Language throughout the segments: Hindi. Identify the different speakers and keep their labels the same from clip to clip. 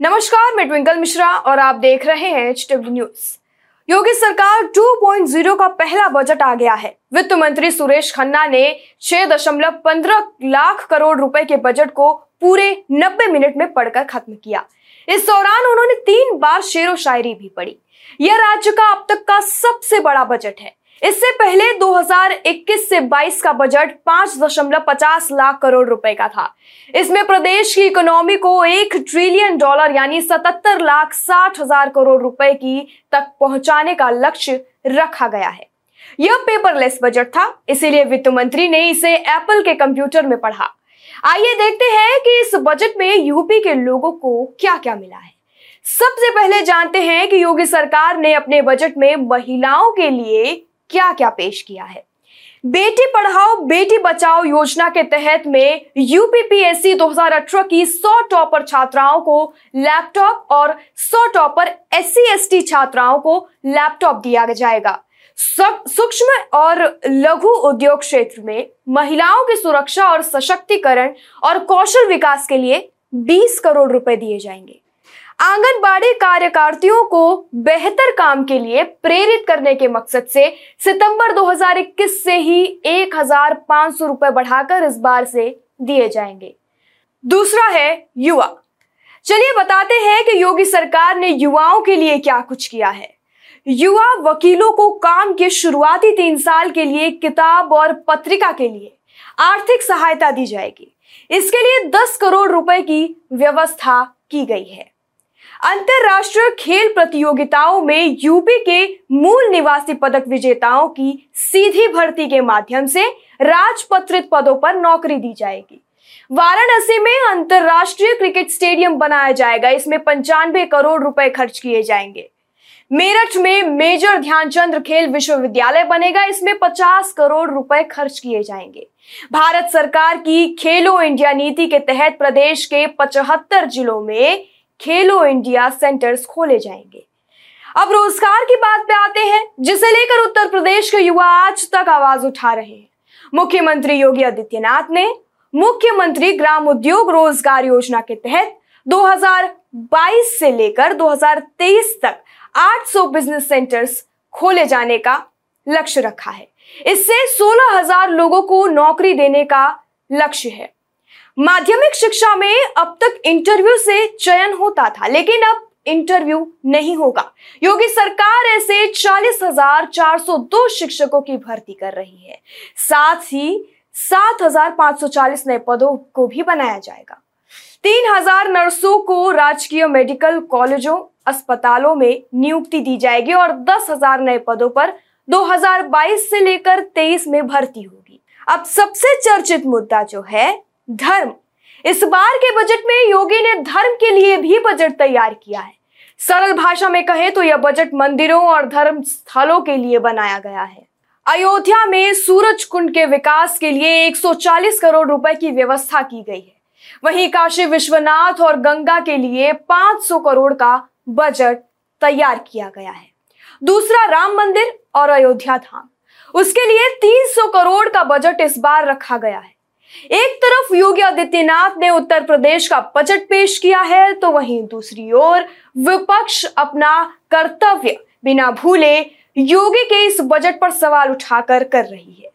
Speaker 1: नमस्कार, मैं ट्विंकल मिश्रा और आप देख रहे हैं एच न्यूज़ योगी सरकार 2.0 का पहला बजट आ गया है। वित्त मंत्री सुरेश खन्ना ने 6.15 लाख करोड़ रुपए के बजट को पूरे 90 मिनट में पढ़कर खत्म किया। इस दौरान उन्होंने तीन बार शेर शायरी भी पढ़ी। यह राज्य का अब तक का सबसे बड़ा बजट है। इससे पहले 2021 से 22 का बजट पाँच दशमलव पचास लाख करोड़ रुपए का था। इसमें प्रदेश की इकोनॉमी को एक ट्रिलियन डॉलर यानी सतहत्तर लाख साठ हज़ार करोड़ रुपए की तक पहुँचाने का लक्ष्य रखा गया है। यह पेपरलेस बजट था, इसीलिए वित्त मंत्री ने इसे एप्पल के कंप्यूटर में पढ़ा। आइए देखते हैं कि इस बजट में यूपी के लोगों को क्या क्या मिला है। सबसे पहले जानते हैं कि योगी सरकार ने अपने बजट में महिलाओं के लिए क्या क्या पेश किया है? बेटी पढ़ाओ, बेटी बचाओ योजना के तहत में यूपीपीएससी 2018 की 100 टॉपर छात्राओं को लैपटॉप और 100 टॉपर एस सी छात्राओं को लैपटॉप दिया जाएगा। सूक्ष्म और लघु उद्योग क्षेत्र में महिलाओं की सुरक्षा और सशक्तिकरण और कौशल विकास के लिए 20 करोड़ रुपए दिए जाएँगे। आंगनबाड़ी कार्यकर्तियों को बेहतर काम के लिए प्रेरित करने के मकसद से सितंबर 2021 से ही एक हज़ार पाँच सौ रुपए बढ़ाकर इस बार से दिए जाएँगे। दूसरा है युवा। चलिए बताते हैं कि योगी सरकार ने युवाओं के लिए क्या कुछ किया है। युवा वकीलों को काम के शुरुआती तीन साल के लिए किताब और पत्रिका के लिए आर्थिक सहायता दी जाएगी। इसके लिए दस करोड़ रुपए की व्यवस्था की गई है। अंतरराष्ट्रीय खेल प्रतियोगिताओं में यूपी के मूल निवासी पदक विजेताओं की सीधी भर्ती के माध्यम से राजपत्रित पदों पर नौकरी दी जाएगी। वाराणसी में अंतरराष्ट्रीय क्रिकेट स्टेडियम बनाया जाएगा। इसमें पंचानवे करोड़ रुपए खर्च किए जाएँगे। मेरठ में मेजर ध्यानचंद्र खेल विश्वविद्यालय बनेगा। इसमें 50 करोड़ रुपए खर्च किए जाएँगे। भारत सरकार की खेलो इंडिया नीति के तहत प्रदेश के 75 जिलों में खेलो इंडिया सेंटर्स खोले जाएँगे। अब रोज़गार की बात पे आते हैं जिसे लेकर उत्तर प्रदेश के युवा आज तक आवाज़ उठा रहे हैं। मुख्यमंत्री योगी आदित्यनाथ ने मुख्यमंत्री ग्राम उद्योग रोज़गार योजना के तहत 2022 से लेकर 2023 तक 800 बिज़नेस सेंटर्स खोले जाने का लक्ष्य रखा है। इससे 16,000 लोगों को नौकरी देने का लक्ष्य है। माध्यमिक शिक्षा में अब तक इंटरव्यू से चयन होता था, लेकिन अब इंटरव्यू नहीं होगा। योगी सरकार ऐसे चालीस हज़ार चार सौ दो शिक्षकों की भर्ती कर रही है। साथ ही सात हज़ार पाँच सौ चालीस नए पदों को भी बनाया जाएगा। तीन हज़ार नर्सों को राजकीय मेडिकल कॉलेजों, अस्पतालों में नियुक्ति दी जाएगी और दस हज़ार नए पदों पर 2022 से लेकर 23 में भर्ती होगी। अब सबसे चर्चित मुद्दा जो है धर्म। इस बार के बजट में योगी ने धर्म के लिए भी बजट तैयार किया है। सरल भाषा में कहें तो यह बजट मंदिरों और धर्म स्थलों के लिए बनाया गया है। अयोध्या में सूरज कुंड के विकास के लिए 140 करोड़ रुपए की व्यवस्था की गई है। वहीं काशी विश्वनाथ और गंगा के लिए 500 करोड़ का बजट तैयार किया गया है। दूसरा राम मंदिर और अयोध्या धाम। उसके लिए 300 करोड़ का बजट इस बार रखा गया है। एक तरफ़ योगी आदित्यनाथ ने उत्तर प्रदेश का बजट पेश किया है तो वहीं दूसरी ओर विपक्ष अपना कर्तव्य बिना भूले योगी के इस बजट पर सवाल उठाकर कर रही है।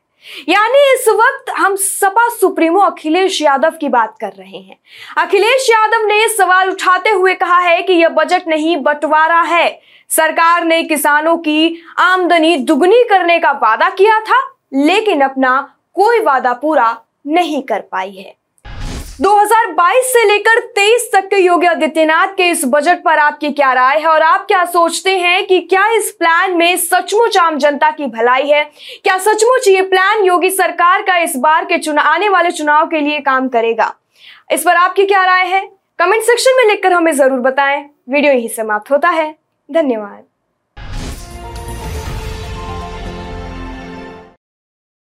Speaker 1: यानी इस वक्त हम सपा सुप्रीमो अखिलेश यादव की बात कर रहे हैं। अखिलेश यादव ने सवाल उठाते हुए कहा है कि यह बजट नहीं, बंटवारा है। सरकार ने किसानों की आमदनी दुगनी करने का वादा किया था, लेकिन अपना कोई वादा पूरा नहीं कर पाई है। 2022 से लेकर 23 तक के योगी आदित्यनाथ के इस बजट पर आपकी क्या राय है और आप क्या सोचते हैं कि क्या इस प्लान में सचमुच आम जनता की भलाई है? क्या सचमुच ये प्लान योगी सरकार का इस बार के चुनाव आने वाले चुनाव के लिए काम करेगा? इस पर आपकी क्या राय है? कमेंट सेक्शन में लिखकर हमें ज़रूर बताएँ। वीडियो यही समाप्त होता है। धन्यवाद।